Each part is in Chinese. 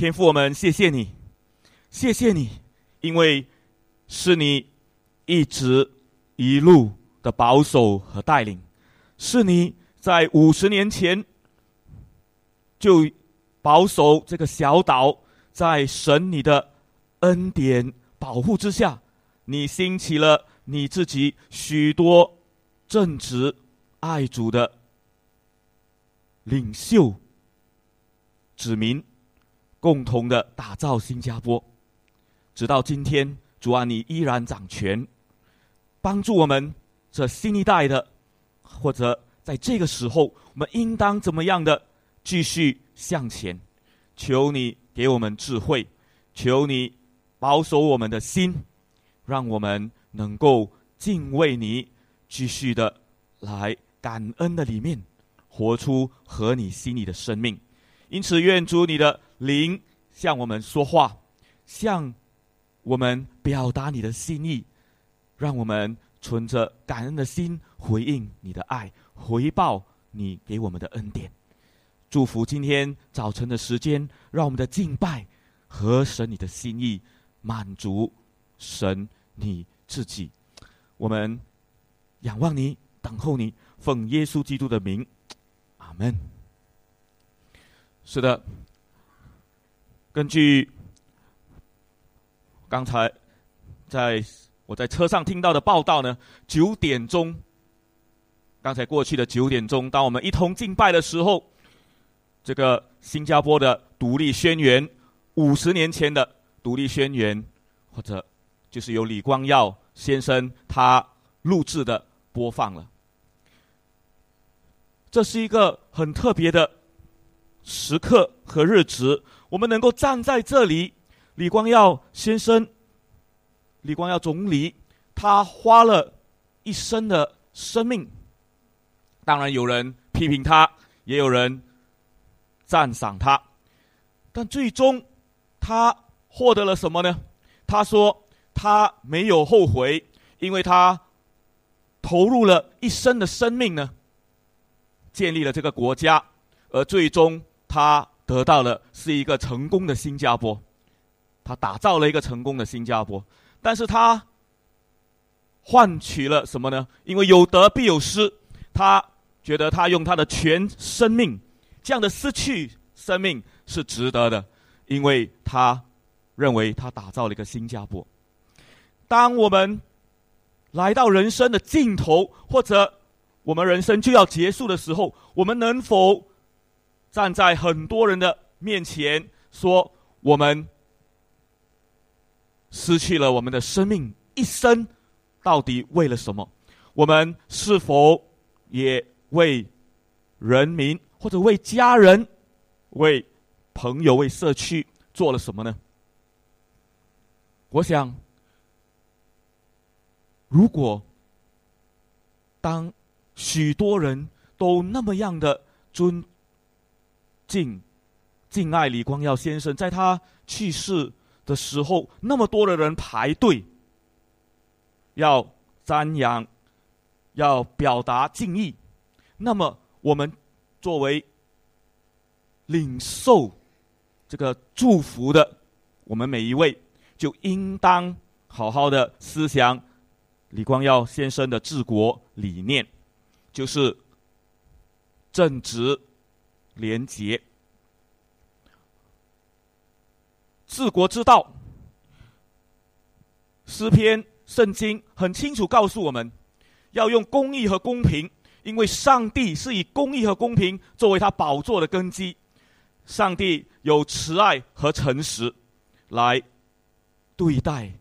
天父，我们谢谢你，谢谢你，因为是你一直一路的保守和带领，是你在五十年前就保守这个小岛，在神你的恩典保护之下，你兴起了你自己许多正直爱主的领袖子民。共同的打造新加坡，直到今天，主啊，你依然掌权，帮助我们这新一代的，或者在这个时候，我们应当怎么样的继续向前？求你给我们智慧，求你保守我们的心，让我们能够敬畏你，继续的来感恩的里面，活出合你心意的生命。因此，愿主你的。灵向我们说话，向我们表达你的心意，让我们存着感恩的心回应你的爱，回报你给我们的恩典。祝福今天早晨的时间，让我们的敬拜和神你的心意满足神你自己。我们仰望你，等候你，奉耶稣基督的名，阿门。是的。根据刚才在我在车上听到的报道呢，九点钟，刚才过去的九点钟，当我们一同敬拜的时候，这个新加坡的独立宣言，五十年前的独立宣言，或者就是由李光耀先生他录制的播放了，这是一个很特别的时刻和日子。我们能够站在这里，李光耀先生，李光耀总理，他花了一生的生命。当然有人批评他，也有人赞赏他，但最终他获得了什么呢？他说他没有后悔，因为他投入了一生的生命呢，建立了这个国家，而最终他。得到了是一个成功的新加坡，他打造了一个成功的新加坡，但是他换取了什么呢？因为有得必有失，他觉得他用他的全生命这样的失去生命是值得的，因为他认为他打造了一个新加坡。当我们来到人生的尽头，或者我们人生就要结束的时候，我们能否？站在很多人的面前说：“我们失去了我们的生命，一生到底为了什么？我们是否也为人民或者为家人、为朋友、为社区做了什么呢？”我想，如果当许多人都那么样的尊。敬敬爱李光耀先生，在他去世的时候，那么多的人排队，要瞻仰，要表达敬意。那么，我们作为领受这个祝福的，我们每一位，就应当好好的思想李光耀先生的治国理念，就是正直。廉洁，治国之道。诗篇、圣经很清楚告诉我们，要用公义和公平，因为上帝是以公义和公平作为他宝座的根基。上帝有慈爱和诚实来对待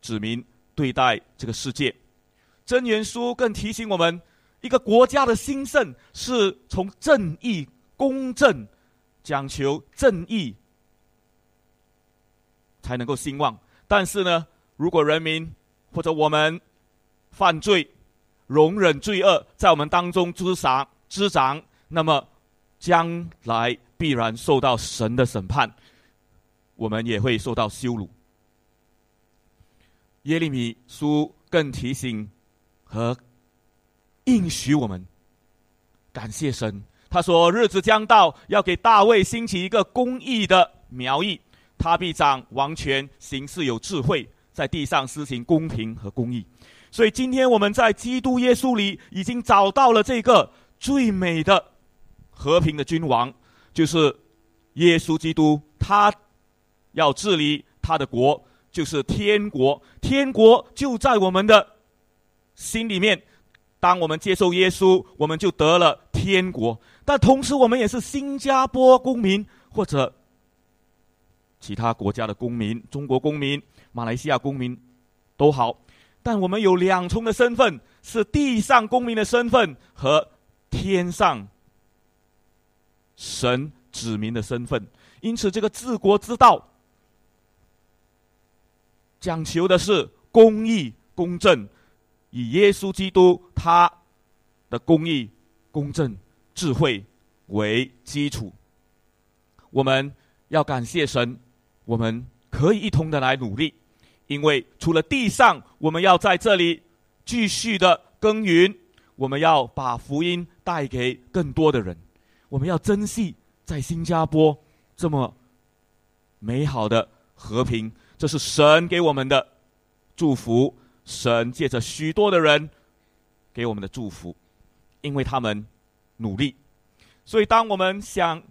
子民，对待这个世界。真言书更提醒我们。一个国家的兴盛是从正义、公正、讲求正义才能够兴旺。但是呢，如果人民或者我们犯罪、容忍罪恶在我们当中滋长、滋长，那么将来必然受到神的审判，我们也会受到羞辱。耶利米书更提醒和。应许我们，感谢神，他说：“日子将到，要给大卫兴起一个公义的苗裔，他必掌王权，行事有智慧，在地上施行公平和公义。”所以，今天我们在基督耶稣里已经找到了这个最美的和平的君王，就是耶稣基督。他要治理他的国，就是天国。天国就在我们的心里面。当我们接受耶稣，我们就得了天国。但同时，我们也是新加坡公民或者其他国家的公民，中国公民、马来西亚公民都好。但我们有两重的身份：是地上公民的身份和天上神子民的身份。因此，这个治国之道讲求的是公义、公正，以耶稣基督他的公义、公正、智慧为基础。我们要感谢神，我们可以一同的来努力。因为除了地上，我们要在这里继续的耕耘，我们要把福音带给更多的人。我们要珍惜在新加坡这么美好的和平，这是神给我们的祝福。神借着许多的人给我们的祝福，因为他们努力。所以，当我们想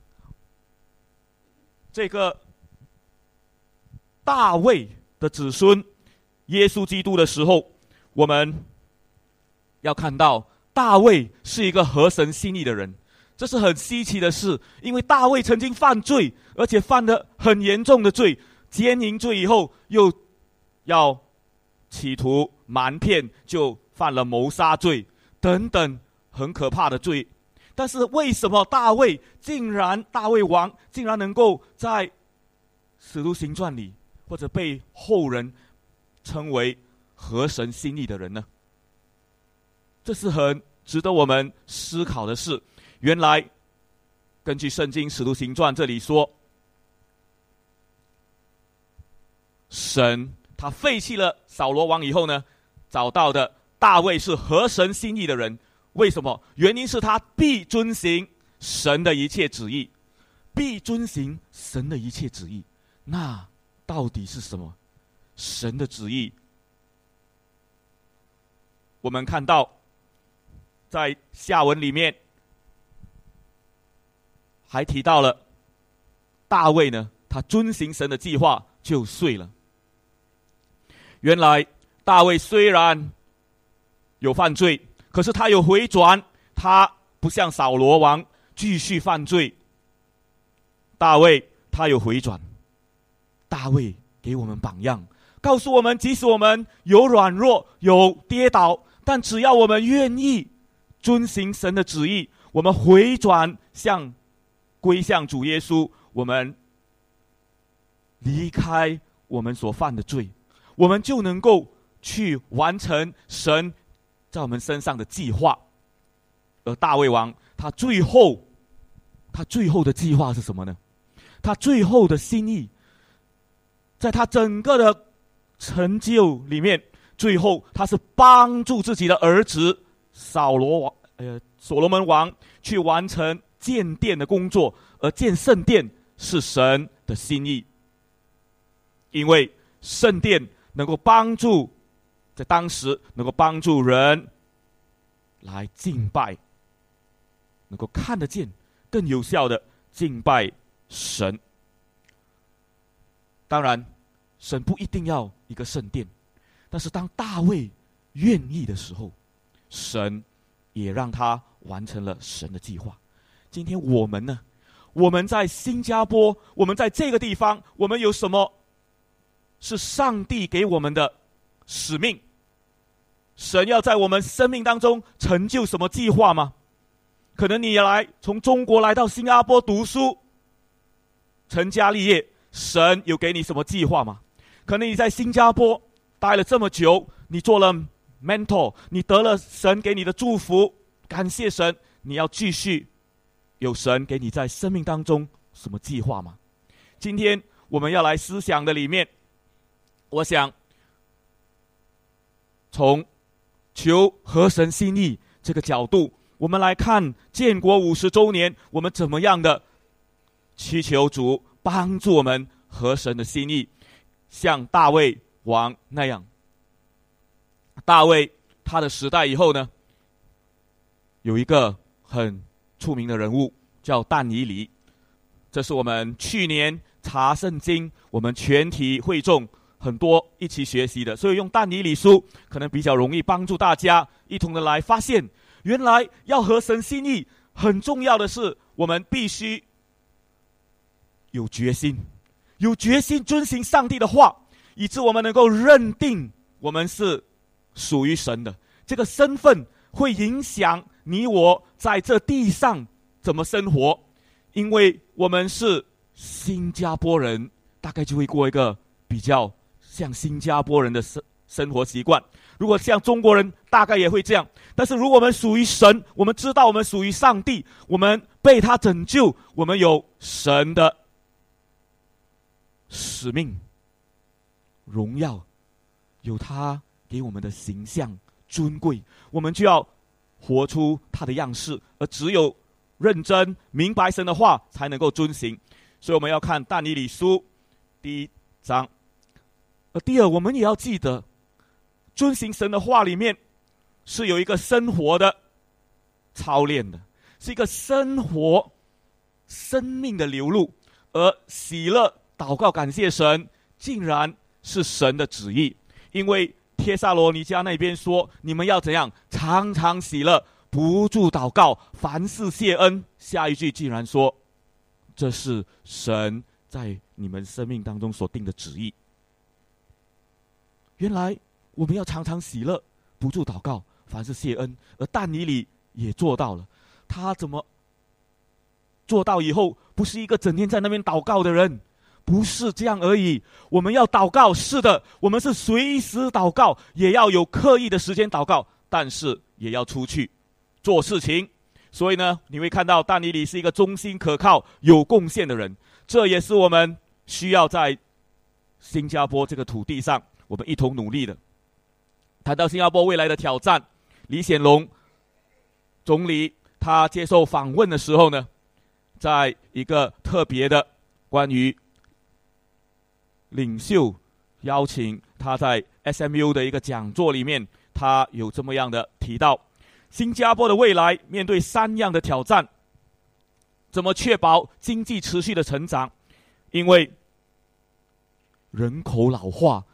这个大卫。的子孙，耶稣基督的时候，我们要看到大卫是一个合神心意的人，这是很稀奇的事。因为大卫曾经犯罪，而且犯的很严重的罪，奸淫罪以后，又要企图瞒骗，就犯了谋杀罪等等很可怕的罪。但是为什么大卫竟然大卫王竟然能够在使徒行传里？或者被后人称为合神心意的人呢？这是很值得我们思考的事。原来，根据《圣经·使徒行传》这里说，神他废弃了扫罗王以后呢，找到的大卫是合神心意的人。为什么？原因是他必遵行神的一切旨意，必遵行神的一切旨意。那。到底是什么？神的旨意。我们看到，在下文里面还提到了大卫呢，他遵行神的计划就睡了。原来大卫虽然有犯罪，可是他有回转，他不像扫罗王继续犯罪。大卫他有回转。大卫给我们榜样，告诉我们，即使我们有软弱、有跌倒，但只要我们愿意遵行神的旨意，我们回转向归向主耶稣，我们离开我们所犯的罪，我们就能够去完成神在我们身上的计划。而大卫王他最后，他最后的计划是什么呢？他最后的心意。在他整个的成就里面，最后他是帮助自己的儿子扫罗王，呃，所罗门王去完成建殿的工作，而建圣殿是神的心意，因为圣殿能够帮助在当时能够帮助人来敬拜，能够看得见更有效的敬拜神。当然，神不一定要一个圣殿，但是当大卫愿意的时候，神也让他完成了神的计划。今天我们呢？我们在新加坡，我们在这个地方，我们有什么是上帝给我们的使命？神要在我们生命当中成就什么计划吗？可能你来从中国来到新加坡读书，成家立业。神有给你什么计划吗？可能你在新加坡待了这么久，你做了 mentor，你得了神给你的祝福，感谢神。你要继续有神给你在生命当中什么计划吗？今天我们要来思想的里面，我想从求合神心意这个角度，我们来看建国五十周年，我们怎么样的祈求主帮助我们合神的心意，像大卫王那样。大卫他的时代以后呢，有一个很出名的人物叫但尼里，这是我们去年查圣经，我们全体会众很多一起学习的，所以用但尼里书可能比较容易帮助大家一同的来发现，原来要合神心意很重要的是，我们必须有决心，有决心遵行上帝的话，以致我们能够认定我们是。属于神的这个身份会影响你我在这地上怎么生活，因为我们是新加坡人，大概就会过一个比较像新加坡人的生生活习惯。如果像中国人，大概也会这样。但是如果我们属于神，我们知道我们属于上帝，我们被他拯救，我们有神的使命、荣耀，有他。给我们的形象尊贵，我们就要活出他的样式，而只有认真明白神的话，才能够遵行。所以我们要看但以理书第一章。呃第二，我们也要记得，遵行神的话里面是有一个生活的操练的，是一个生活生命的流露。而喜乐、祷告、感谢神，竟然是神的旨意，因为。帖萨罗尼迦那边说：“你们要怎样？常常喜乐，不住祷告，凡事谢恩。”下一句竟然说：“这是神在你们生命当中所定的旨意。”原来我们要常常喜乐，不住祷告，凡事谢恩。而但尼里也做到了。他怎么做到？以后不是一个整天在那边祷告的人。不是这样而已。我们要祷告，是的，我们是随时祷告，也要有刻意的时间祷告，但是也要出去做事情。所以呢，你会看到但尼里是一个忠心可靠、有贡献的人。这也是我们需要在新加坡这个土地上，我们一同努力的。谈到新加坡未来的挑战，李显龙总理他接受访问的时候呢，在一个特别的关于。领袖邀请他在 SMU 的一个讲座里面，他有这么样的提到：新加坡的未来面对三样的挑战，怎么确保经济持续的成长？因为人口老化、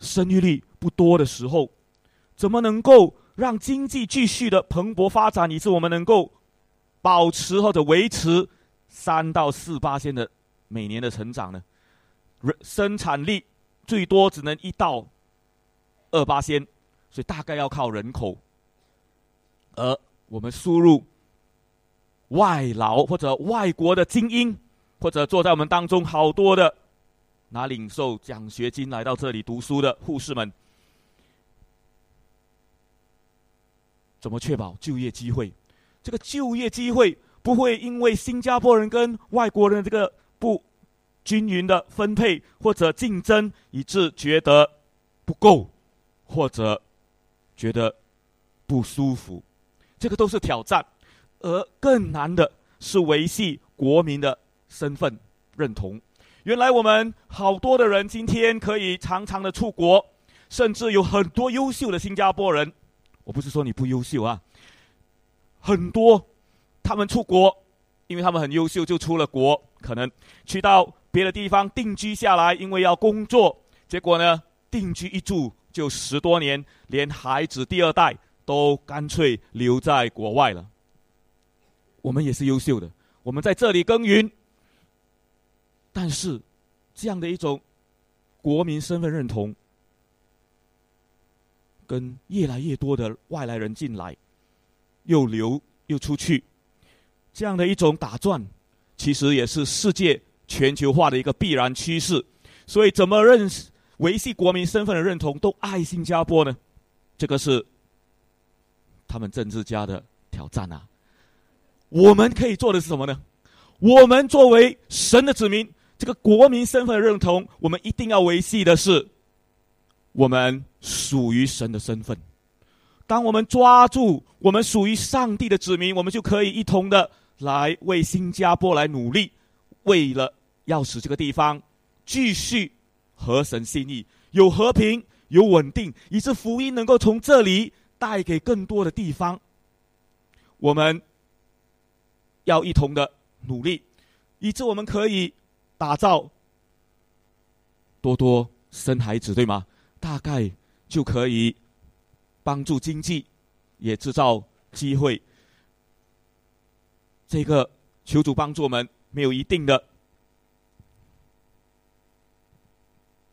生育率不多的时候，怎么能够让经济继续的蓬勃发展，以致我们能够保持或者维持三到四八线的每年的成长呢？人生产力最多只能一到二八仙，所以大概要靠人口。而我们输入外劳或者外国的精英，或者坐在我们当中好多的拿领受奖学金来到这里读书的护士们，怎么确保就业机会？这个就业机会不会因为新加坡人跟外国人这个不。均匀的分配或者竞争，以致觉得不够，或者觉得不舒服，这个都是挑战。而更难的是维系国民的身份认同。原来我们好多的人今天可以常常的出国，甚至有很多优秀的新加坡人。我不是说你不优秀啊，很多他们出国，因为他们很优秀，就出了国，可能去到。别的地方定居下来，因为要工作，结果呢，定居一住就十多年，连孩子第二代都干脆留在国外了。我们也是优秀的，我们在这里耕耘，但是这样的一种国民身份认同，跟越来越多的外来人进来，又流又出去，这样的一种打转，其实也是世界。全球化的一个必然趋势，所以怎么认识维系国民身份的认同，都爱新加坡呢？这个是他们政治家的挑战啊！我们可以做的是什么呢？我们作为神的子民，这个国民身份的认同，我们一定要维系的是我们属于神的身份。当我们抓住我们属于上帝的子民，我们就可以一同的来为新加坡来努力，为了要使这个地方继续合神心意，有和平、有稳定，以致福音能够从这里带给更多的地方。我们要一同的努力，以致我们可以打造多多生孩子，对吗？大概就可以。帮助经济，也制造机会。这个求主帮助我们，没有一定的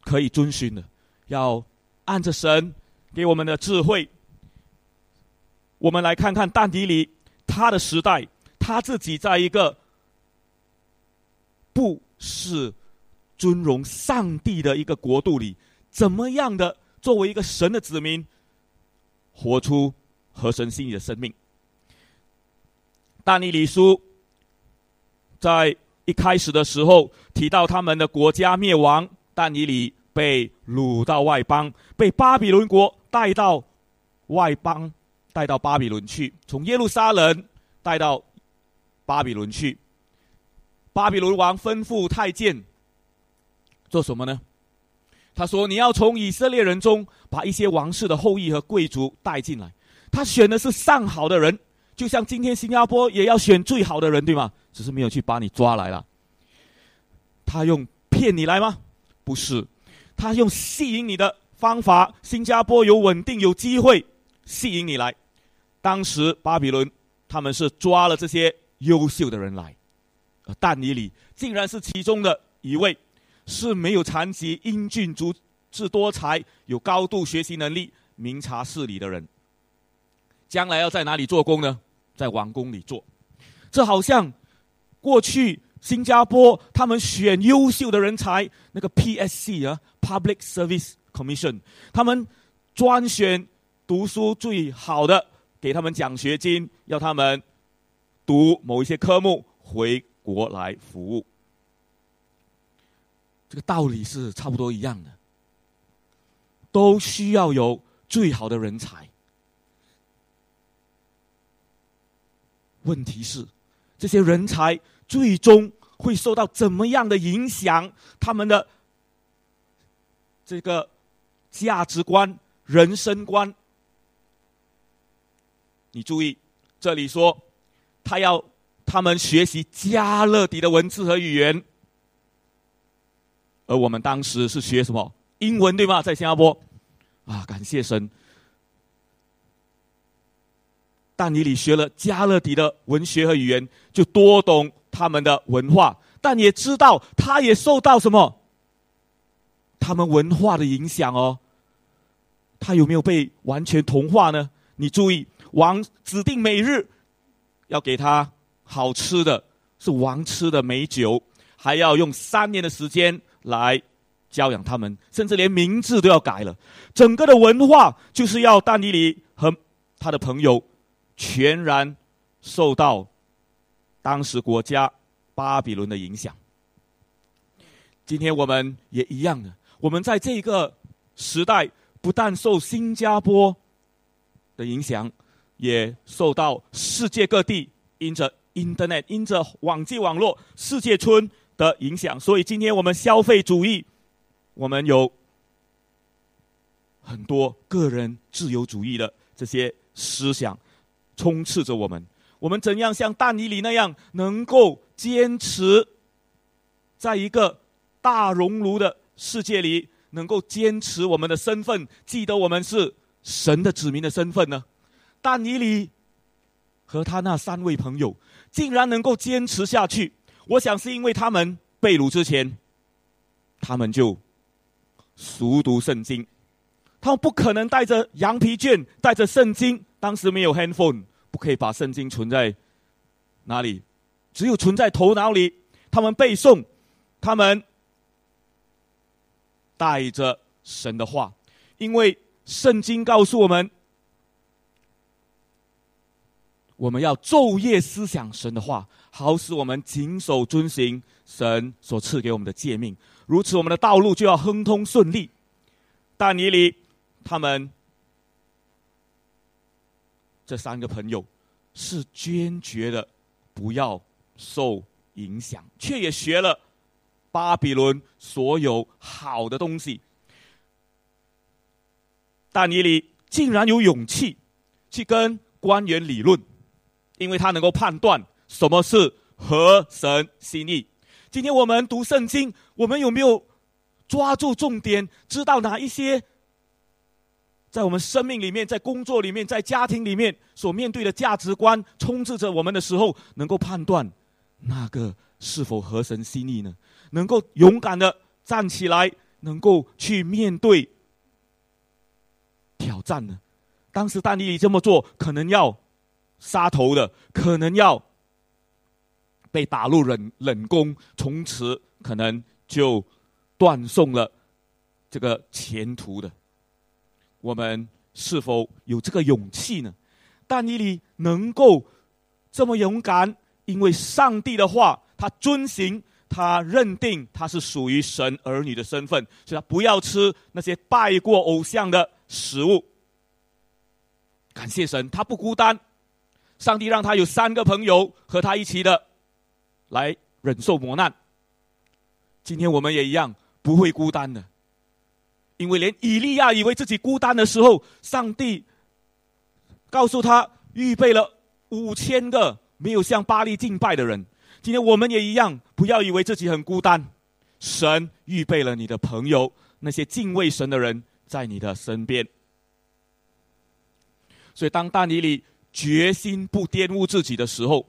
可以遵循的，要按着神给我们的智慧。我们来看看但迪里他的时代，他自己在一个不是尊荣上帝的一个国度里，怎么样的作为一个神的子民。活出合神心意的生命。但尼里书在一开始的时候提到他们的国家灭亡，但尼里被掳到外邦，被巴比伦国带到外邦，带到巴比伦去，从耶路撒冷带到巴比伦去。巴比伦王吩咐太监做什么呢？他说：“你要从以色列人中把一些王室的后裔和贵族带进来。他选的是上好的人，就像今天新加坡也要选最好的人，对吗？只是没有去把你抓来了。他用骗你来吗？不是，他用吸引你的方法。新加坡有稳定有机会，吸引你来。当时巴比伦他们是抓了这些优秀的人来，但尼里竟然是其中的一位。”是没有残疾、英俊、足智多才、有高度学习能力、明察事理的人，将来要在哪里做工呢？在王宫里做。这好像过去新加坡他们选优秀的人才，那个 P.S.C 啊，Public Service Commission，他们专选读书最好的，给他们奖学金，要他们读某一些科目，回国来服务。这个道理是差不多一样的，都需要有最好的人才。问题是，这些人才最终会受到怎么样的影响？他们的这个价值观、人生观。你注意，这里说，他要他们学习加勒底的文字和语言。而我们当时是学什么英文对吗？在新加坡，啊，感谢神。但你里学了加勒底的文学和语言，就多懂他们的文化，但也知道他也受到什么他们文化的影响哦。他有没有被完全同化呢？你注意，王指定每日要给他好吃的，是王吃的美酒，还要用三年的时间。来教养他们，甚至连名字都要改了。整个的文化就是要但尼里和他的朋友全然受到当时国家巴比伦的影响。今天我们也一样的，我们在这个时代不但受新加坡的影响，也受到世界各地因着 Internet、因着网际网络、世界村。的影响，所以今天我们消费主义，我们有很多个人自由主义的这些思想充斥着我们。我们怎样像但以里那样，能够坚持在一个大熔炉的世界里，能够坚持我们的身份，记得我们是神的子民的身份呢？但尼里和他那三位朋友，竟然能够坚持下去。我想是因为他们被掳之前，他们就熟读圣经，他们不可能带着羊皮卷，带着圣经。当时没有 handphone，不可以把圣经存在哪里，只有存在头脑里。他们背诵，他们带着神的话，因为圣经告诉我们。我们要昼夜思想神的话，好使我们谨守遵行神所赐给我们的诫命。如此，我们的道路就要亨通顺利。但尼里他们这三个朋友是坚决的不要受影响，却也学了巴比伦所有好的东西。但尼里竟然有勇气去跟官员理论，因为他能够判断什么是合神心意。今天我们读圣经，我们有没有抓住重点，知道哪一些在我们生命里面、在工作里面、在家庭里面所面对的价值观充斥着我们的时候，能够判断那个是否合神心意呢？能够勇敢的站起来，能够去面对挑战呢？当时但尼里这么做，可能要杀头的，可能要。被打入冷冷宫，从此可能就断送了这个前途的。我们是否有这个勇气呢？但你你能够这么勇敢，因为上帝的话，他遵行，他认定他是属于神儿女的身份，所以他不要吃那些拜过偶像的食物。感谢神，他不孤单，上帝让他有三个朋友和他一起的。来忍受磨难。今天我们也一样不会孤单的，因为连以利亚以为自己孤单的时候，上帝告诉他预备了五千个没有向巴黎敬拜的人。今天我们也一样，不要以为自己很孤单，神预备了你的朋友，那些敬畏神的人在你的身边。所以，当大尼里决心不玷污自己的时候。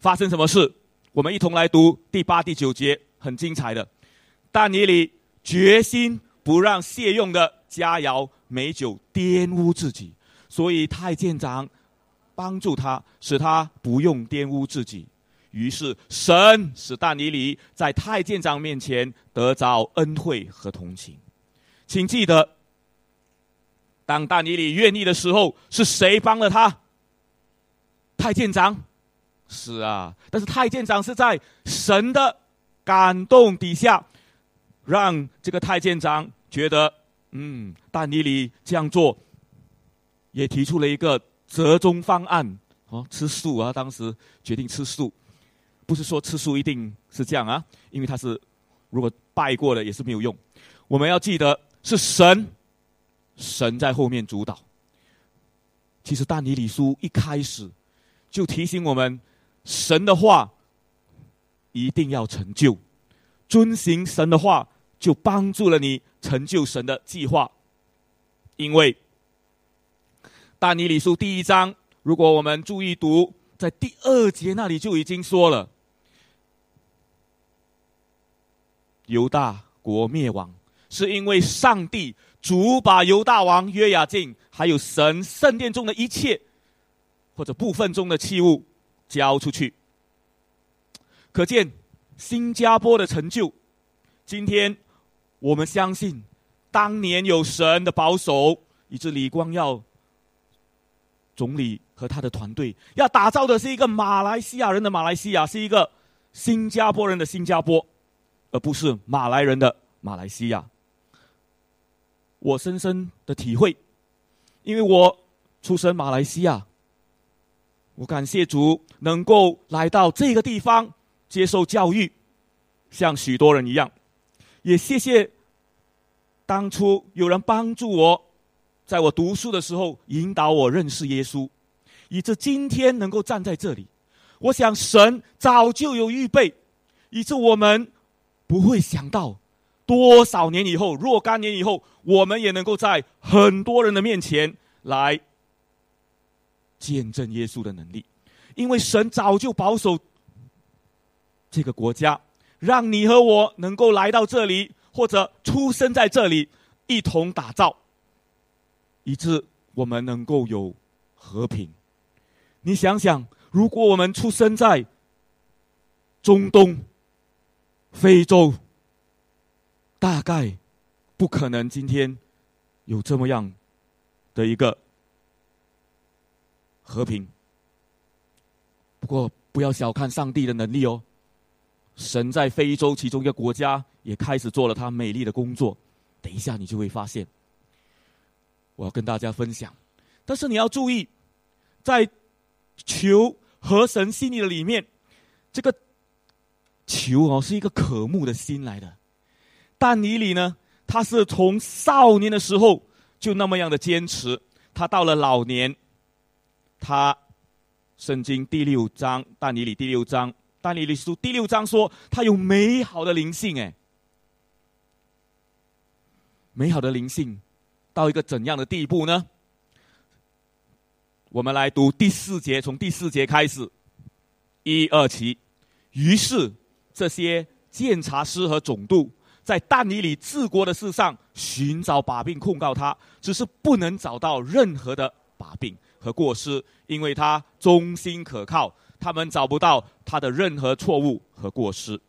发生什么事？我们一同来读第八、第九节，很精彩的。但尼里决心不让谢用的佳肴美酒玷污自己，所以太监长帮助他，使他不用玷污自己。于是神使但尼里在太监长面前得着恩惠和同情。请记得，当大尼里愿意的时候，是谁帮了他？太监长。是啊，但是太监长是在神的感动底下，让这个太监长觉得，嗯，大尼里这样做，也提出了一个折中方案，哦，吃素啊，当时决定吃素，不是说吃素一定是这样啊，因为他是如果拜过了也是没有用，我们要记得是神，神在后面主导。其实但尼里书一开始就提醒我们。神的话一定要成就，遵行神的话，就帮助了你成就神的计划。因为大尼里书第一章，如果我们注意读，在第二节那里就已经说了，犹大国灭亡，是因为上帝主把犹大王约雅敬，还有神圣殿中的一切或者部分中的器物。交出去，可见新加坡的成就。今天我们相信，当年有神的保守，以致李光耀总理和他的团队要打造的是一个马来西亚人的马来西亚，是一个新加坡人的新加坡，而不是马来人的马来西亚。我深深的体会，因为我出生马来西亚。我感谢主能够来到这个地方接受教育，像许多人一样，也谢谢当初有人帮助我，在我读书的时候引导我认识耶稣，以致今天能够站在这里。我想神早就有预备，以致我们不会想到多少年以后、若干年以后，我们也能够在很多人的面前来。见证耶稣的能力，因为神早就保守这个国家，让你和我能够来到这里，或者出生在这里，一同打造，以致我们能够有和平。你想想，如果我们出生在中东、非洲，大概不可能今天有这么样的一个。和平。不过，不要小看上帝的能力哦。神在非洲其中一个国家也开始做了他美丽的工作。等一下，你就会发现。我要跟大家分享，但是你要注意，在求和神心意的里面，这个求哦是一个渴慕的心来的。但尼里呢，他是从少年的时候就那么样的坚持，他到了老年，他圣经第六章但尼里第六章但尼里书第六章说他有美好的灵性，哎，美好的灵性到一个怎样的地步呢？我们来读第四节，从第四节开始，一二七。于是这些监察师和总督在但尼里治国的事上寻找把柄控告他，只是不能找到任何的把柄和过失，因为他忠心可靠，他们找不到他的任何错误和过失。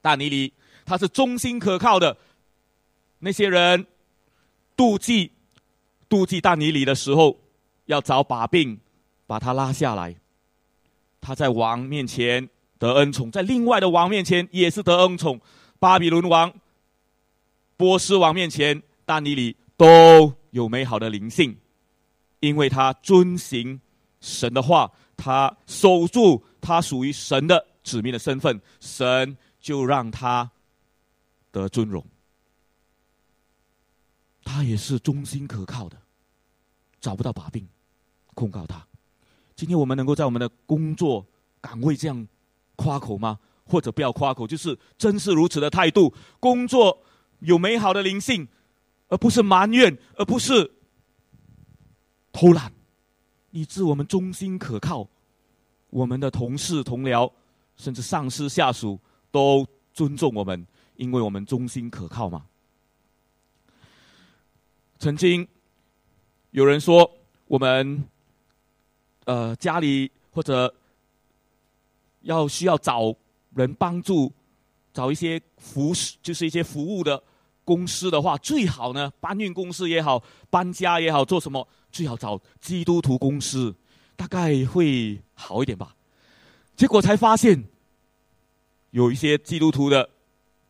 但尼里他是忠心可靠的，那些人妒忌妒忌但尼里的时候。要找把柄，把他拉下来。他在王面前得恩宠，在另外的王面前也是得恩宠。巴比伦王、波斯王面前，但尼里都有美好的灵性，因为他遵行神的话，他守住他属于神的子民的身份，神就让他得尊荣。他也是忠心可靠的，找不到把柄。控告他。今天我们能够在我们的工作岗位这样夸口吗？或者不要夸口，就是真是如此的态度。工作有美好的灵性，而不是埋怨，而不是偷懒，以致我们忠心可靠。我们的同事、同僚，甚至上司、下属都尊重我们，因为我们忠心可靠嘛。曾经有人说我们。呃，家里或者要需要找人帮助，找一些服饰，就是一些服务的公司的话，最好呢，搬运公司也好，搬家也好，做什么最好找基督徒公司，大概会好一点吧。结果才发现，有一些基督徒的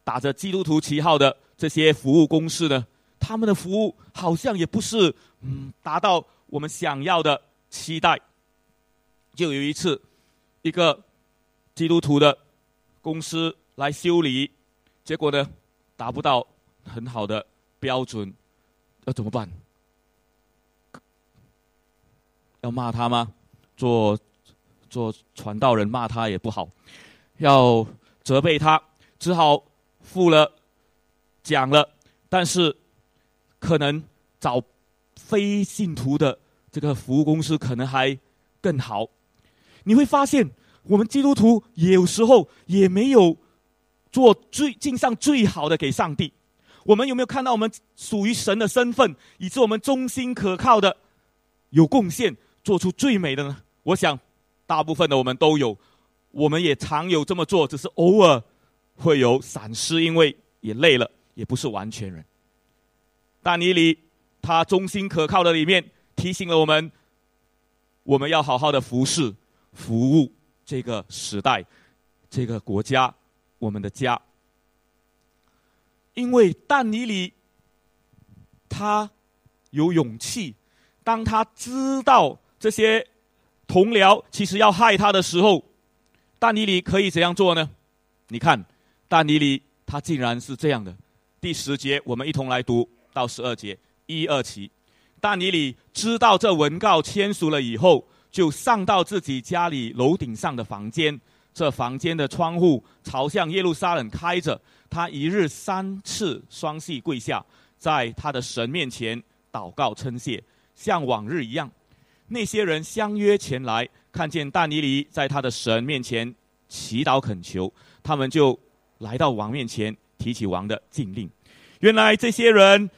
打着基督徒旗号的这些服务公司呢，他们的服务好像也不是嗯达到我们想要的期待。就有一次，一个基督徒的公司来修理，结果呢达不到很好的标准，要怎么办？要骂他吗？做做传道人骂他也不好，要责备他，只好付了讲了，但是可能找非信徒的这个服务公司可能还更好。你会发现，我们基督徒有时候也没有做最尽上最好的给上帝。我们有没有看到我们属于神的身份，以致我们忠心可靠的有贡献，做出最美的呢？我想，大部分的我们都有，我们也常有这么做，只是偶尔会有闪失，因为也累了，也不是完全人。但尼里他忠心可靠的里面提醒了我们，我们要好好的服侍。服务这个时代，这个国家，我们的家。因为但尼里，他有勇气，当他知道这些同僚其实要害他的时候，但尼里可以怎样做呢？你看，但尼里他竟然是这样的。第十节，我们一同来读到十二节，一二起。但尼里知道这文告签署了以后。就上到自己家里楼顶上的房间，这房间的窗户朝向耶路撒冷开着。他一日三次双膝跪下，在他的神面前祷告称谢，像往日一样。那些人相约前来，看见但尼尼在他的神面前祈祷恳求，他们就来到王面前，提起王的禁令。原来这些人，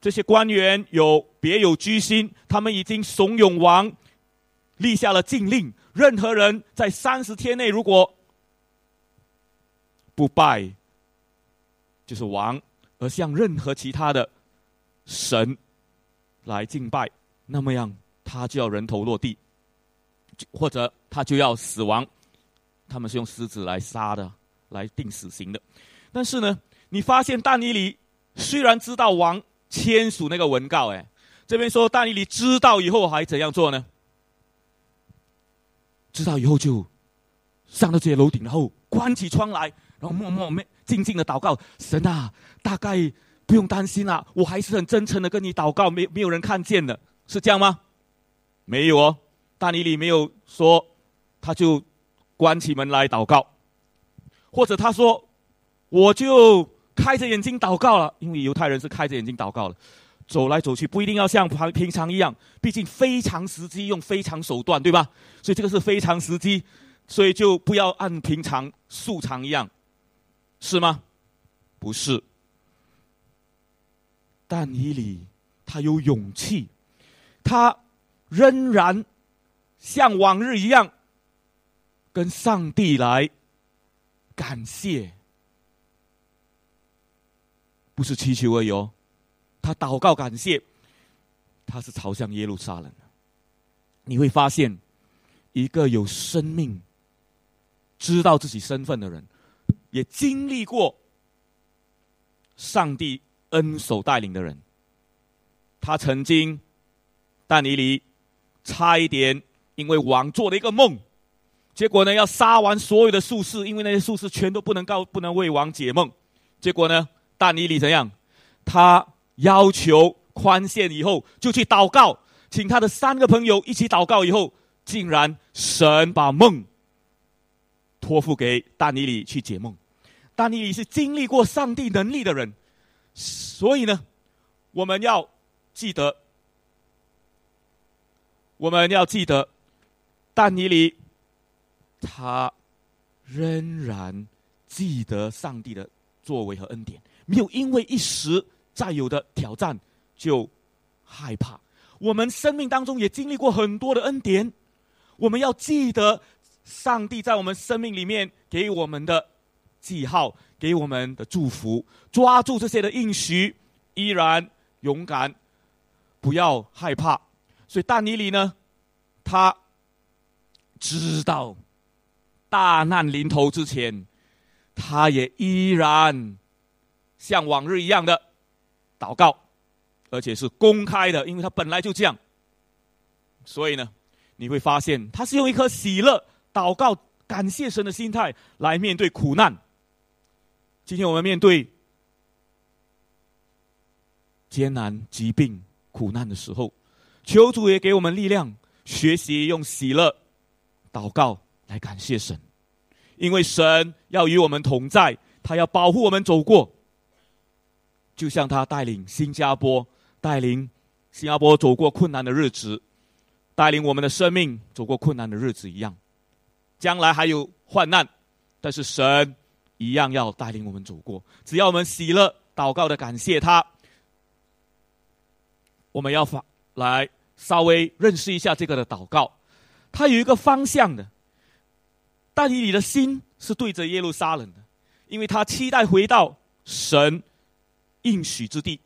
这些官员有别有居心，他们已经怂恿王。立下了禁令，任何人在三十天内如果不拜，就是王，而向任何其他的神来敬拜，那么样他就要人头落地，或者他就要死亡。他们是用狮子来杀的，来定死刑的。但是呢，你发现但尼里虽然知道王签署那个文告，哎，这边说但尼里知道以后还怎样做呢？知道以后就上到这些楼顶，然后关起窗来，然后默默、没静静的祷告：神啊，大概不用担心啦，我还是很真诚的跟你祷告，没没有人看见的，是这样吗？没有哦，但以理没有说，他就关起门来祷告，或者他说我就开着眼睛祷告了，因为犹太人是开着眼睛祷告了。走来走去不一定要像平平常一样，毕竟非常时机用非常手段，对吧？所以这个是非常时机，所以就不要按平常素常一样，是吗？不是。但以理他有勇气，他仍然像往日一样跟上帝来感谢，不是祈求而已哦。他祷告感谢，他是朝向耶路撒冷的。你会发现，一个有生命、知道自己身份的人，也经历过上帝恩手带领的人。他曾经，但尼里差一点因为王做了一个梦，结果呢要杀完所有的术士，因为那些术士全都不能告、不能为王解梦。结果呢，但尼里怎样？他。要求宽限以后，就去祷告，请他的三个朋友一起祷告。以后，竟然神把梦托付给但尼里去解梦。但尼里是经历过上帝能力的人，所以呢，我们要记得，我们要记得，但尼里他仍然记得上帝的作为和恩典，没有因为一时。再有的挑战就害怕。我们生命当中也经历过很多的恩典，我们要记得上帝在我们生命里面给我们的记号，给我们的祝福，抓住这些的应许，依然勇敢，不要害怕。所以但尼里呢，他知道大难临头之前，他也依然像往日一样的。祷告，而且是公开的，因为他本来就这样。所以呢，你会发现他是用一颗喜乐、祷告、感谢神的心态来面对苦难。今天我们面对艰难、疾病、苦难的时候，求主也给我们力量，学习用喜乐、祷告来感谢神，因为神要与我们同在，他要保护我们走过。就像他带领新加坡，带领新加坡走过困难的日子，带领我们的生命走过困难的日子一样，将来还有患难，但是神一样要带领我们走过。只要我们喜乐、祷告的感谢他，我们要发来稍微认识一下这个的祷告，它有一个方向的。但以你的心是对着耶路撒冷的，因为他期待回到神。应许之地，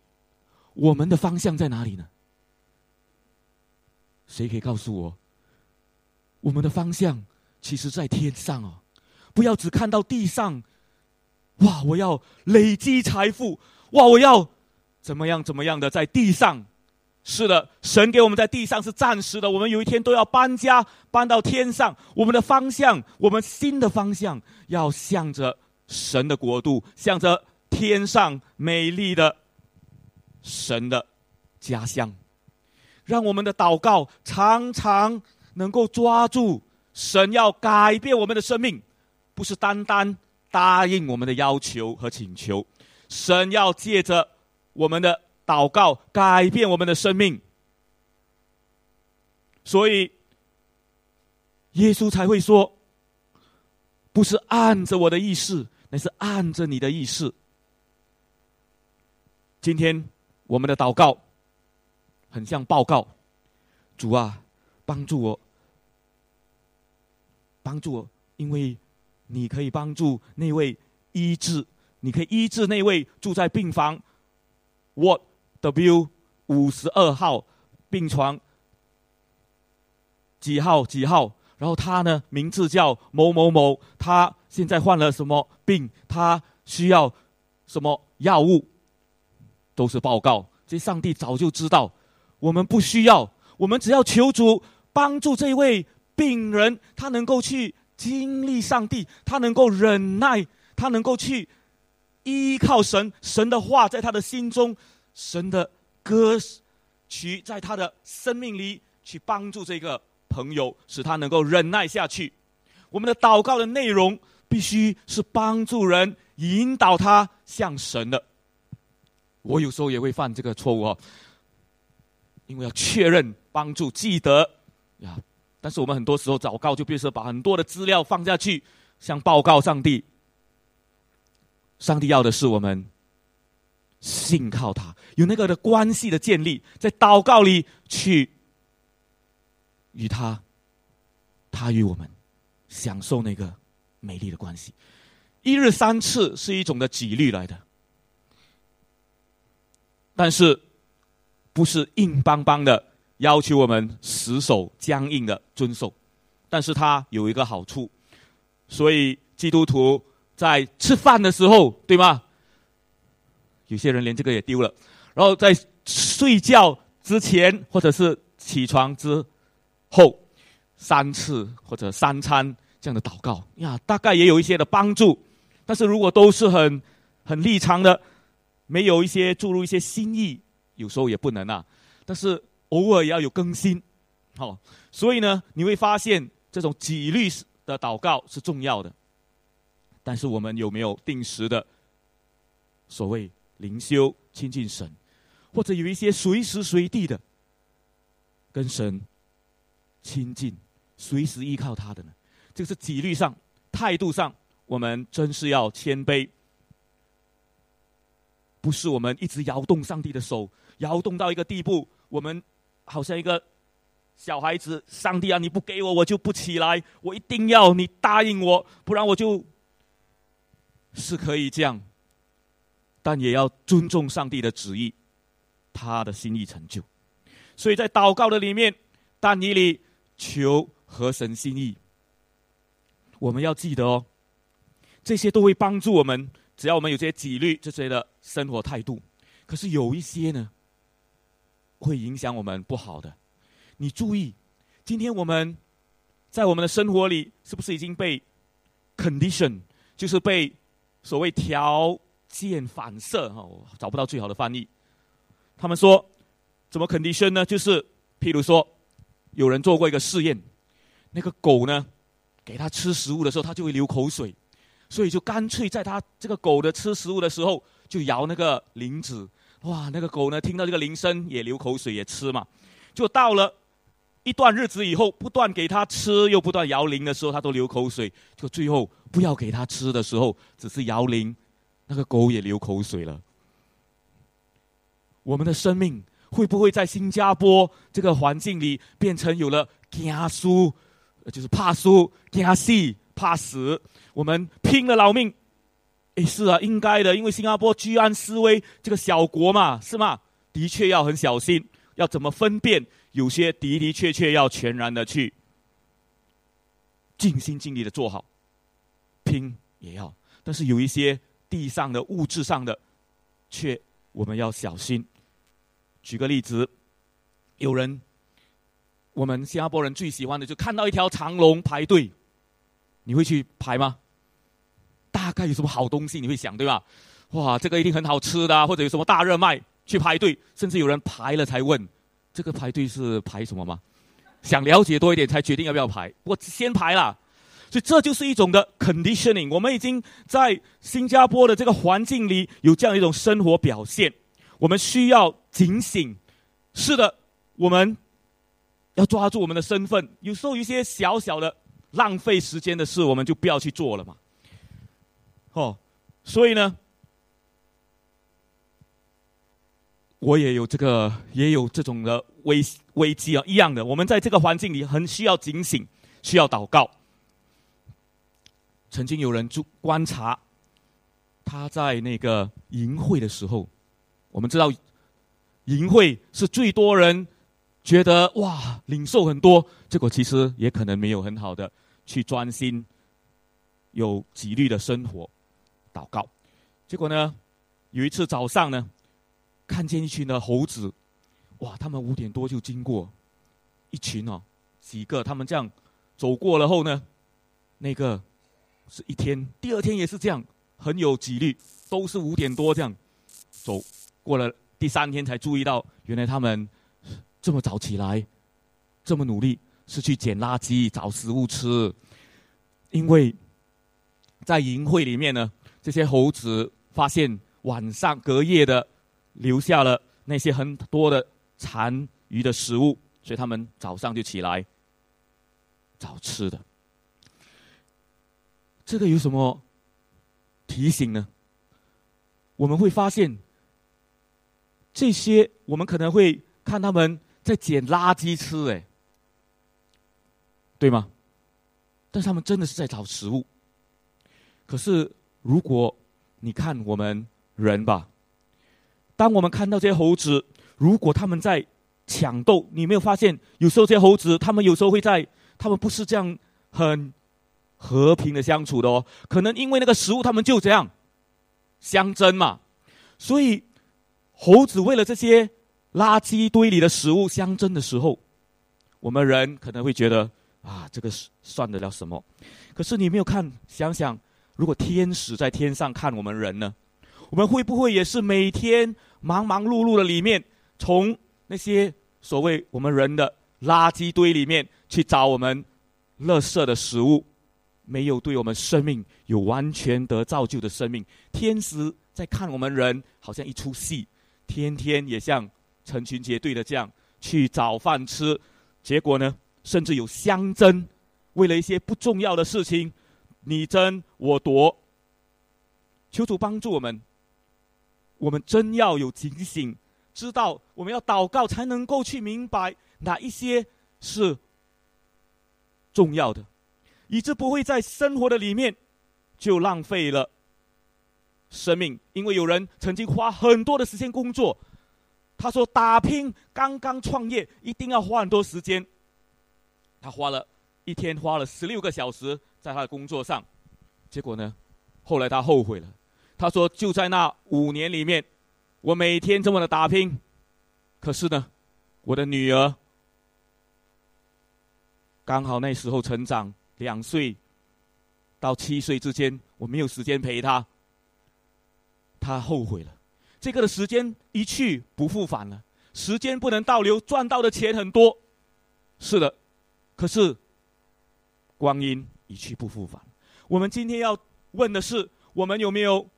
我们的方向在哪里呢？谁可以告诉我？我们的方向其实在天上哦！不要只看到地上，哇！我要累积财富，哇！我要怎么样怎么样的在地上？是的，神给我们在地上是暂时的，我们有一天都要搬家，搬到天上。我们的方向，我们新的方向，要向着神的国度，向着。天上美丽的神的家乡，让我们的祷告常常能够抓住神要改变我们的生命，不是单单答应我们的要求和请求，神要借着我们的祷告改变我们的生命，所以耶稣才会说，不是按着我的意思，乃是按着你的意思。今天我们的祷告很像报告，主啊，帮助我，帮助我，因为你可以帮助那位医治，你可以医治那位住在病房，What W 五十二号病床几号几号，然后他呢名字叫某某某，他现在患了什么病？他需要什么药物？都是报告，这上帝早就知道。我们不需要，我们只要求主帮助这位病人，他能够去经历上帝，他能够忍耐，他能够去依靠神，神的话在他的心中，神的歌曲在他的生命里去帮助这个朋友，使他能够忍耐下去。我们的祷告的内容必须是帮助人，引导他向神的。我有时候也会犯这个错误哦，因为要确认、帮助、记得呀。但是我们很多时候祷告，就比如说把很多的资料放下去，像报告上帝。上帝要的是我们信靠他，有那个的关系的建立，在祷告里去与他，他与我们享受那个美丽的关系。一日三次是一种的纪律来的。但是，不是硬邦邦的要求我们死守、僵硬的遵守，但是它有一个好处，所以基督徒在吃饭的时候，对吗？有些人连这个也丢了，然后在睡觉之前或者是起床之后，三次或者三餐这样的祷告呀，大概也有一些的帮助。但是如果都是很很立场的。没有一些注入一些新意，有时候也不能啊。但是偶尔也要有更新，好。所以呢，你会发现这种纪律的祷告是重要的。但是我们有没有定时的所谓灵修亲近神，或者有一些随时随地的跟神亲近、随时依靠他的呢？这个是纪律上、态度上，我们真是要谦卑。不是我们一直摇动上帝的手，摇动到一个地步，我们好像一个小孩子，上帝啊，你不给我，我就不起来，我一定要你答应我，不然我就，是可以这样，但也要尊重上帝的旨意，他的心意成就。所以在祷告的里面，但你里求合神心意，我们要记得哦，这些都会帮助我们。只要我们有这些纪律，这些的生活态度，可是有一些呢，会影响我们不好的。你注意，今天我们在我们的生活里，是不是已经被 condition，就是被所谓条件反射？哈，我找不到最好的翻译。他们说，怎么 condition 呢？就是譬如说，有人做过一个试验，那个狗呢，给它吃食物的时候，它就会流口水。所以就干脆在他这个狗的吃食物的时候，就摇那个铃子，哇，那个狗呢听到这个铃声也流口水也吃嘛。就到了一段日子以后，不断给它吃又不断摇铃的时候，它都流口水。就最后不要给它吃的时候，只是摇铃，那个狗也流口水了。我们的生命会不会在新加坡这个环境里变成有了惊输，就是怕输、惊死、怕死？我们拼了老命，哎，是啊，应该的，因为新加坡居安思危，这个小国嘛，是吗？的确要很小心，要怎么分辨？有些的的确确要全然的去尽心尽力的做好，拼也要。但是有一些地上的物质上的，却我们要小心。举个例子，有人，我们新加坡人最喜欢的就看到一条长龙排队，你会去排吗？大概有什么好东西你会想对吧？哇，这个一定很好吃的，或者有什么大热卖去排队，甚至有人排了才问，这个排队是排什么吗？想了解多一点才决定要不要排。我先排了，所以这就是一种的 conditioning。我们已经在新加坡的这个环境里有这样一种生活表现，我们需要警醒。是的，我们要抓住我们的身份。有时候一些小小的浪费时间的事，我们就不要去做了嘛。哦，所以呢，我也有这个，也有这种的危危机啊，一样的。我们在这个环境里很需要警醒，需要祷告。曾经有人就观察，他在那个淫会的时候，我们知道淫会是最多人觉得哇领受很多，结果其实也可能没有很好的去专心有纪律的生活。祷告，结果呢？有一次早上呢，看见一群的猴子哇，他们五点多就经过，一群哦，几个他们这样走过了后呢，那个是一天，第二天也是这样，很有纪律，都是五点多这样走过了，第三天才注意到，原来他们这么早起来，这么努力，是去捡垃圾找食物吃，因为在营会里面呢，这些猴子发现晚上隔夜的留下了那些很多的。残余的食物，所以他们早上就起来找吃的。这个有什么提醒呢？我们会发现，这些我们可能会看他们在捡垃圾吃，哎，对吗？但是他们真的是在找食物。可是如果你看我们人吧，当我们看到这些猴子。如果他们在抢斗，你没有发现，有时候这些猴子，他们有时候会在，他们不是这样很和平的相处的哦。可能因为那个食物，他们就这样相争嘛。所以，猴子为了这些垃圾堆里的食物相争的时候，我们人可能会觉得啊，这个算得了什么？可是你没有看，想想，如果天使在天上看我们人呢，我们会不会也是每天忙忙碌碌的里面？从那些所谓我们人的垃圾堆里面去找我们垃圾的食物，没有对我们生命有完全得造就的生命。天使在看我们人，好像一出戏，天天也像成群结队的这样去找饭吃，结果呢，甚至有相争，为了一些不重要的事情，你争我夺。求主帮助我们，我们真要有警醒。知道我们要祷告，才能够去明白哪一些是重要的，以致不会在生活的里面就浪费了生命。因为有人曾经花很多的时间工作，他说打拼刚刚创业一定要花很多时间，他花了一天花了十六个小时在他的工作上，结果呢，后来他后悔了，他说就在那五年里面。我每天这么的打拼，可是呢，我的女儿刚好那时候成长两岁到七岁之间，我没有时间陪她，他后悔了。这个的时间一去不复返了，时间不能倒流，赚到的钱很多，是的，可是光阴一去不复返。我们今天要问的是，我们有没有？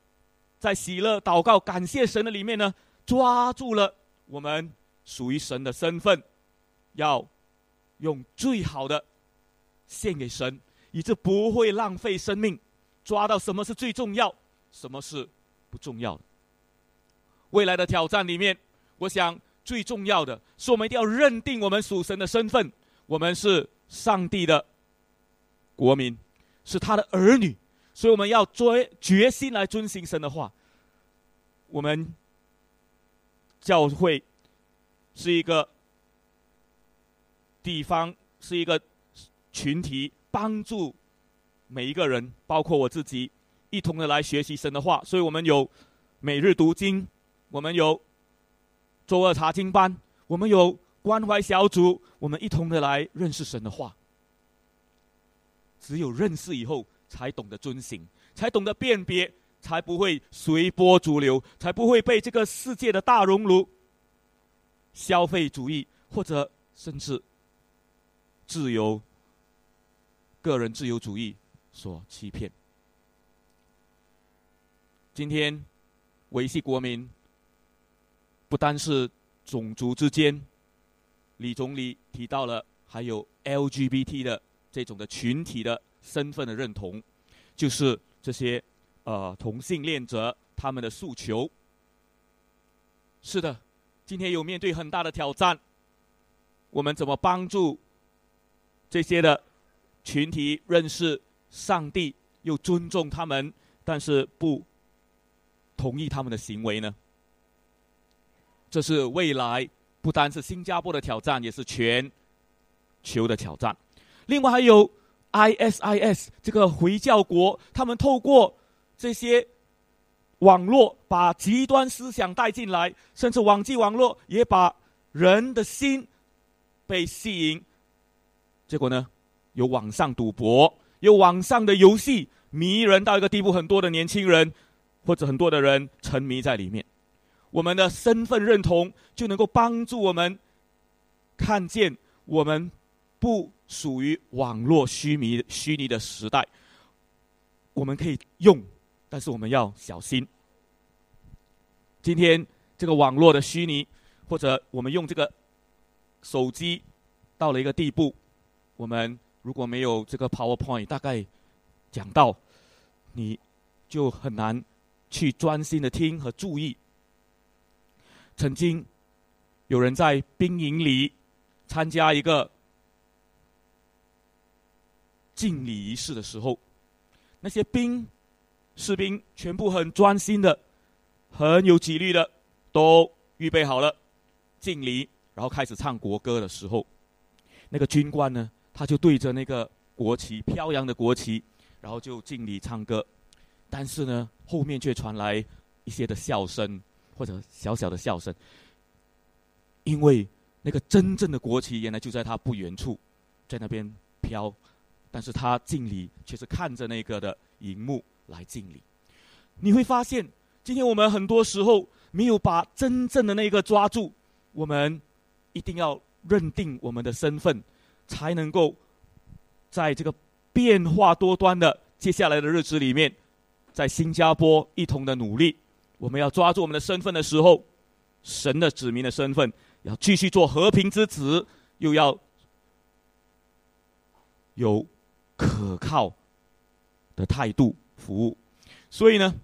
在喜乐、祷告、感谢神的里面呢，抓住了我们属于神的身份，要用最好的献给神，以致不会浪费生命。抓到什么是最重要，什么是不重要的。未来的挑战里面，我想最重要的是我们一定要认定我们属神的身份，我们是上帝的国民，是他的儿女。所以我们要追决心来遵行神的话。我们教会是一个地方，是一个群体，帮助每一个人，包括我自己，一同的来学习神的话。所以我们有每日读经，我们有周二查经班，我们有关怀小组，我们一同的来认识神的话。只有认识以后。才懂得遵行，才懂得辨别，才不会随波逐流，才不会被这个世界的大熔炉、消费主义或者甚至自由、个人自由主义所欺骗。今天维系国民，不单是种族之间，李总理提到了，还有 LGBT 的这种的群体的。身份的认同，就是这些呃同性恋者他们的诉求。是的，今天有面对很大的挑战，我们怎么帮助这些的群体认识上帝，又尊重他们，但是不同意他们的行为呢？这是未来不单是新加坡的挑战，也是全球的挑战。另外还有。ISIS 这个回教国，他们透过这些网络，把极端思想带进来，甚至网际网络也把人的心被吸引，结果呢，有网上赌博，有网上的游戏迷人到一个地步，很多的年轻人或者很多的人沉迷在里面。我们的身份认同就能够帮助我们看见我们不属于网络虚拟虚拟的时代。我们可以用，但是我们要小心。今天这个网络的虚拟，或者我们用这个手机到了一个地步，我们如果没有这个 PowerPoint，大概讲到，你就很难去专心的听和注意。曾经有人在兵营里参加一个敬礼仪式的时候，那些兵士兵全部很专心的、很有纪律的，都预备好了敬礼，然后开始唱国歌的时候，那个军官呢，他就对着那个国旗飘扬的国旗，然后就敬礼唱歌，但是呢，后面却传来一些的笑声。或者小小的笑声，因为那个真正的国旗原来就在他不远处，在那边飘，但是他敬礼却是看着那个的荧幕来敬礼。你会发现，今天我们很多时候没有把真正的那个抓住，我们一定要认定我们的身份，才能够在这个变化多端的接下来的日子里面，在新加坡一同的努力。我们要抓住我们的身份的时候，神的子民的身份，要继续做和平之子，又要有可靠的态度服务。所以呢，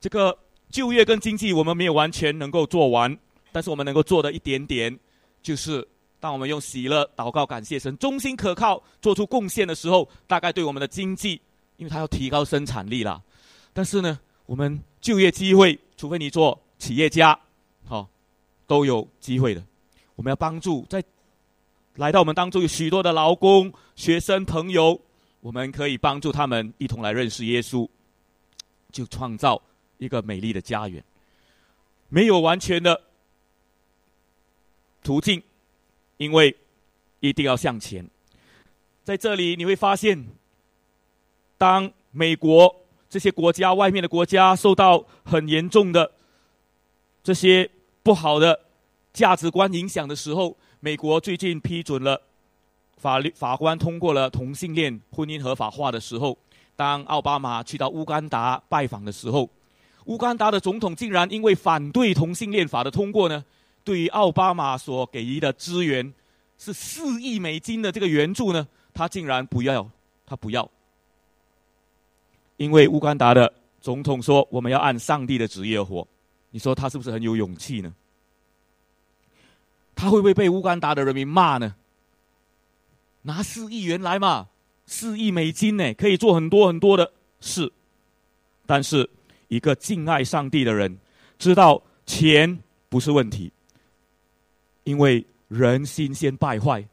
这个就业跟经济我们没有完全能够做完，但是我们能够做的一点点，就是当我们用喜乐祷告感谢神，忠心可靠做出贡献的时候，大概对我们的经济，因为它要提高生产力啦。但是呢。我们就业机会，除非你做企业家，好，都有机会的。我们要帮助在来到我们当中有许多的劳工、学生朋友，我们可以帮助他们一同来认识耶稣，就创造一个美丽的家园。没有完全的途径，因为一定要向前。在这里你会发现，当美国。这些国家外面的国家受到很严重的这些不好的价值观影响的时候，美国最近批准了法律法官通过了同性恋婚姻合法化的时候，当奥巴马去到乌干达拜访的时候，乌干达的总统竟然因为反对同性恋法的通过呢，对于奥巴马所给予的资源是四亿美金的这个援助呢，他竟然不要，他不要。因为乌干达的总统说：“我们要按上帝的职业活。”你说他是不是很有勇气呢？他会不会被乌干达的人民骂呢？拿四亿元来嘛，四亿美金呢，可以做很多很多的事。但是一个敬爱上帝的人，知道钱不是问题，因为人心先败坏，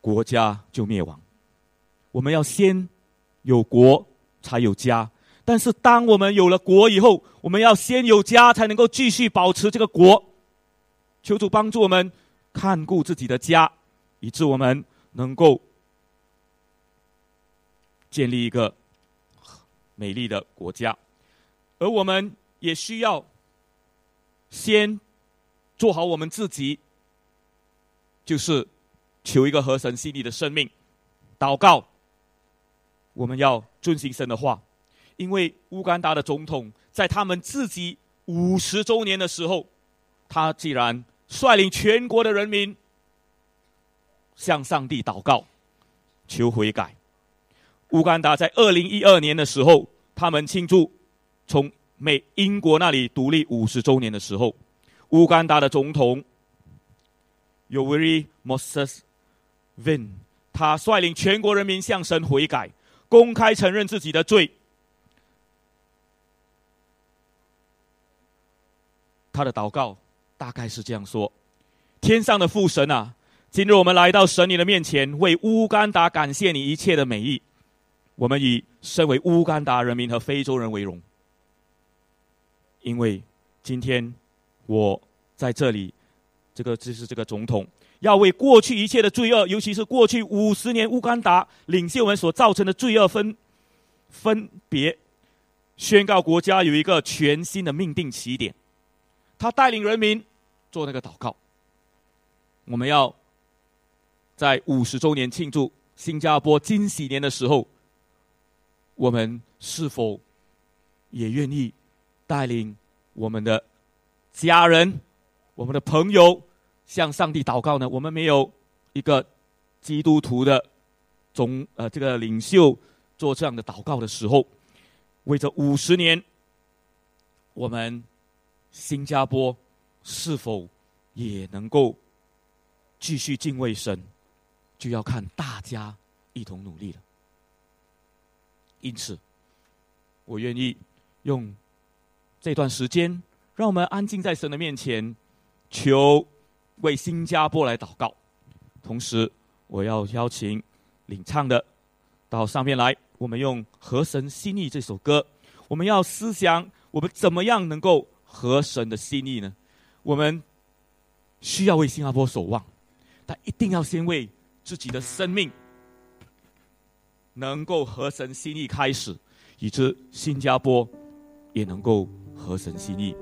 国家就灭亡。我们要先有国。才有家，但是当我们有了国以后，我们要先有家，才能够继续保持这个国。求主帮助我们看顾自己的家，以致我们能够建立一个美丽的国家。而我们也需要先做好我们自己，就是求一个合神心意的生命，祷告。我们要遵行神的话，因为乌干达的总统在他们自己五十周年的时候，他既然率领全国的人民向上帝祷告，求悔改。乌干达在二零一二年的时候，他们庆祝从美英国那里独立五十周年的时候，乌干达的总统 Yoweri Moses Vin，他率领全国人民向神悔改。公开承认自己的罪，他的祷告大概是这样说：“天上的父神啊，今日我们来到神你的面前，为乌干达感谢你一切的美意。我们以身为乌干达人民和非洲人为荣，因为今天我在这里这个就是这个总统要为过去一切的罪恶，尤其是过去五十年乌干达领袖们所造成的罪恶分分别，宣告国家有一个全新的命定起点。他带领人民做那个祷告。我们要在五十周年庆祝新加坡金禧年的时候，我们是否也愿意带领我们的家人、我们的朋友？向上帝祷告呢？我们没有一个基督徒的总呃这个领袖做这样的祷告的时候，为这五十年，我们新加坡是否也能够继续敬畏神，就要看大家一同努力了。因此，我愿意用这段时间，让我们安静在神的面前，求。为新加坡来祷告，同时我要邀请领唱的到上面来。我们用《和神心意》这首歌，我们要思想我们怎么样能够和神的心意呢？我们需要为新加坡守望，但一定要先为自己的生命能够和神心意开始，以致新加坡也能够和神心意。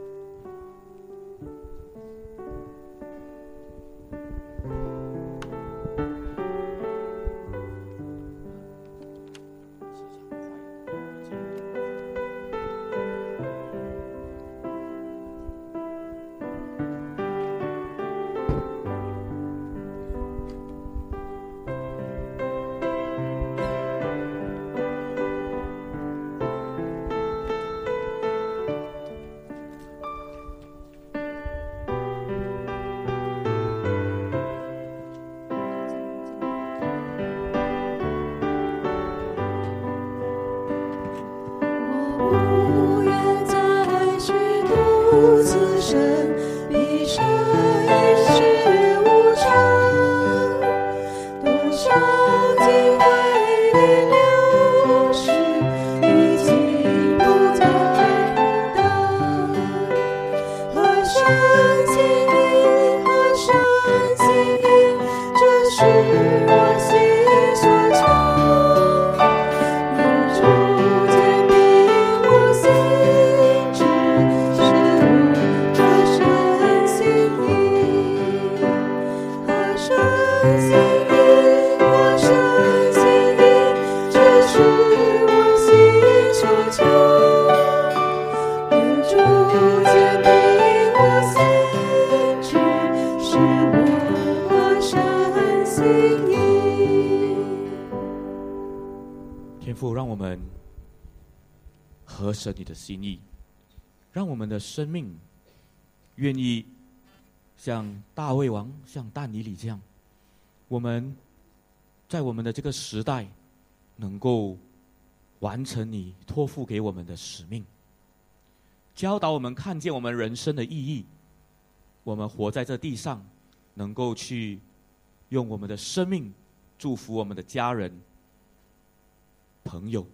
心意，让我们的生命愿意像大卫王、像但尼里这样，我们在我们的这个时代能够完成你托付给我们的使命，教导我们看见我们人生的意义。我们活在这地上，能够去用我们的生命祝福我们的家人、朋友，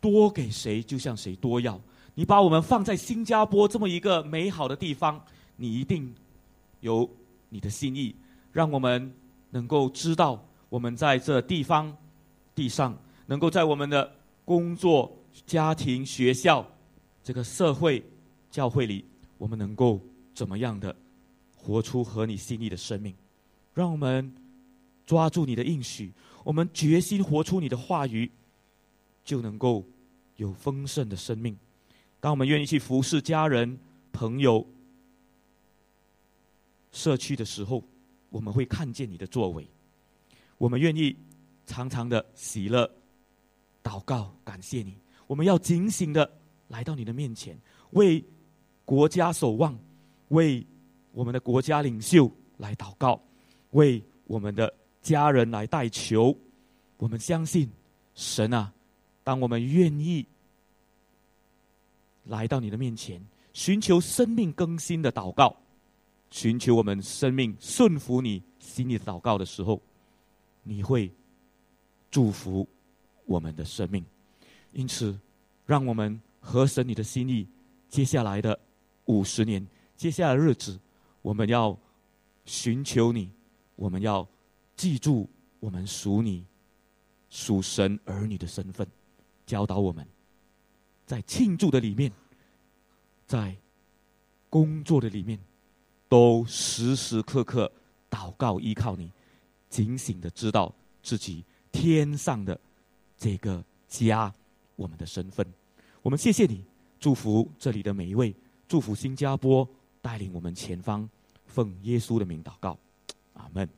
多给谁就向谁多要。你把我们放在新加坡这么一个美好的地方，你一定有你的心意，让我们能够知道，我们在这地方地上，能够在我们的工作、家庭、学校、这个社会、教会里，我们能够怎么样的活出合你心意的生命？让我们抓住你的应许，我们决心活出你的话语，就能够有丰盛的生命。当我们愿意去服侍家人、朋友、社区的时候，我们会看见你的作为。我们愿意常常的喜乐、祷告、感谢你。我们要警醒的来到你的面前，为国家守望，为我们的国家领袖来祷告，为我们的家人来代求。我们相信神啊，当我们愿意。来到你的面前，寻求生命更新的祷告，寻求我们生命顺服你心里的祷告的时候，你会祝福我们的生命。因此，让我们合神你的心意，接下来的五十年，接下来的日子，我们要寻求你，我们要记住我们属你、属神儿女的身份，教导我们，在庆祝的里面，在工作的里面，都时时刻刻祷告依靠你，警醒的知道自己天上的这个家，我们的身份。我们谢谢你，祝福这里的每一位，祝福新加坡，带领我们前方。奉耶稣的名祷告，阿门。